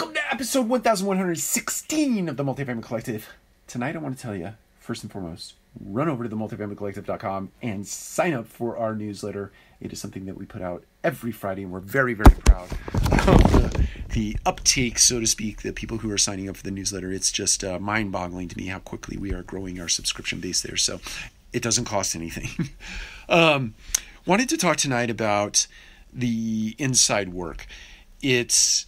Welcome to episode 1116 of the Multifamily Collective. Tonight, I want to tell you, first and foremost, run over to the multifamilycollective.com and sign up for our newsletter. It is something that we put out every Friday, and we're very, very proud of the, the uptake, so to speak, the people who are signing up for the newsletter. It's just uh, mind boggling to me how quickly we are growing our subscription base there. So it doesn't cost anything. um, wanted to talk tonight about the inside work. It's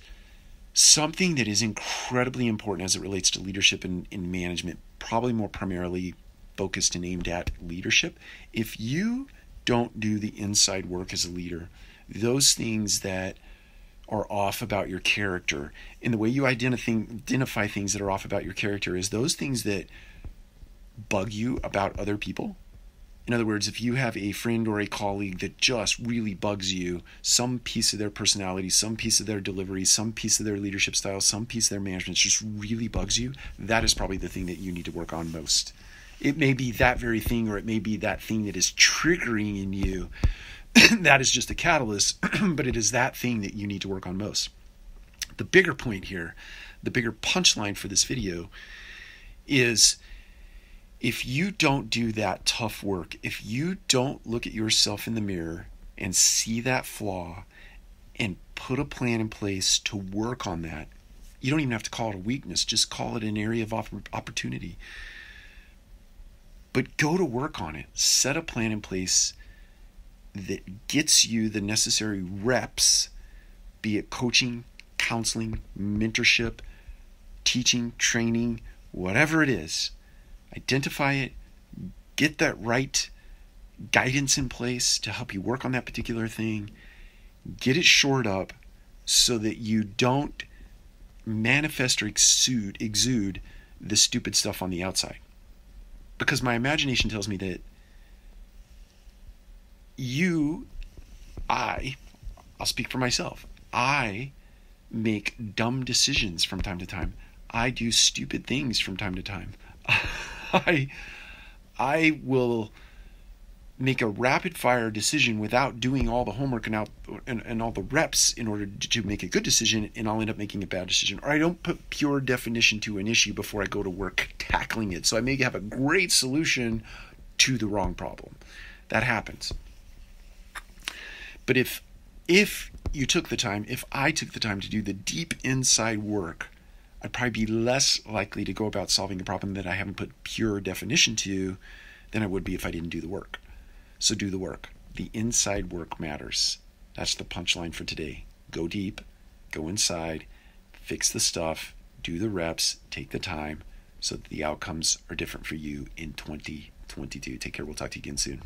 something that is incredibly important as it relates to leadership and, and management, probably more primarily focused and aimed at leadership. If you don't do the inside work as a leader, those things that are off about your character and the way you identify, identify things that are off about your character is those things that bug you about other people in other words, if you have a friend or a colleague that just really bugs you, some piece of their personality, some piece of their delivery, some piece of their leadership style, some piece of their management just really bugs you, that is probably the thing that you need to work on most. It may be that very thing, or it may be that thing that is triggering in you. that is just a catalyst, but it is that thing that you need to work on most. The bigger point here, the bigger punchline for this video is if you don't do that tough work, if you don't look at yourself in the mirror and see that flaw and put a plan in place to work on that, you don't even have to call it a weakness, just call it an area of opportunity. But go to work on it. Set a plan in place that gets you the necessary reps, be it coaching, counseling, mentorship, teaching, training, whatever it is identify it, get that right guidance in place to help you work on that particular thing, get it shored up so that you don't manifest or exude, exude the stupid stuff on the outside. Because my imagination tells me that you, I, I'll speak for myself, I make dumb decisions from time to time. I do stupid things from time to time. I I will make a rapid fire decision without doing all the homework and out and, and all the reps in order to make a good decision and I'll end up making a bad decision. Or I don't put pure definition to an issue before I go to work tackling it. So I may have a great solution to the wrong problem. That happens. But if if you took the time if I took the time to do the deep inside work I'd probably be less likely to go about solving a problem that I haven't put pure definition to than I would be if I didn't do the work. So do the work. The inside work matters. That's the punchline for today. Go deep, go inside, fix the stuff, do the reps, take the time so that the outcomes are different for you in 2022. Take care. We'll talk to you again soon.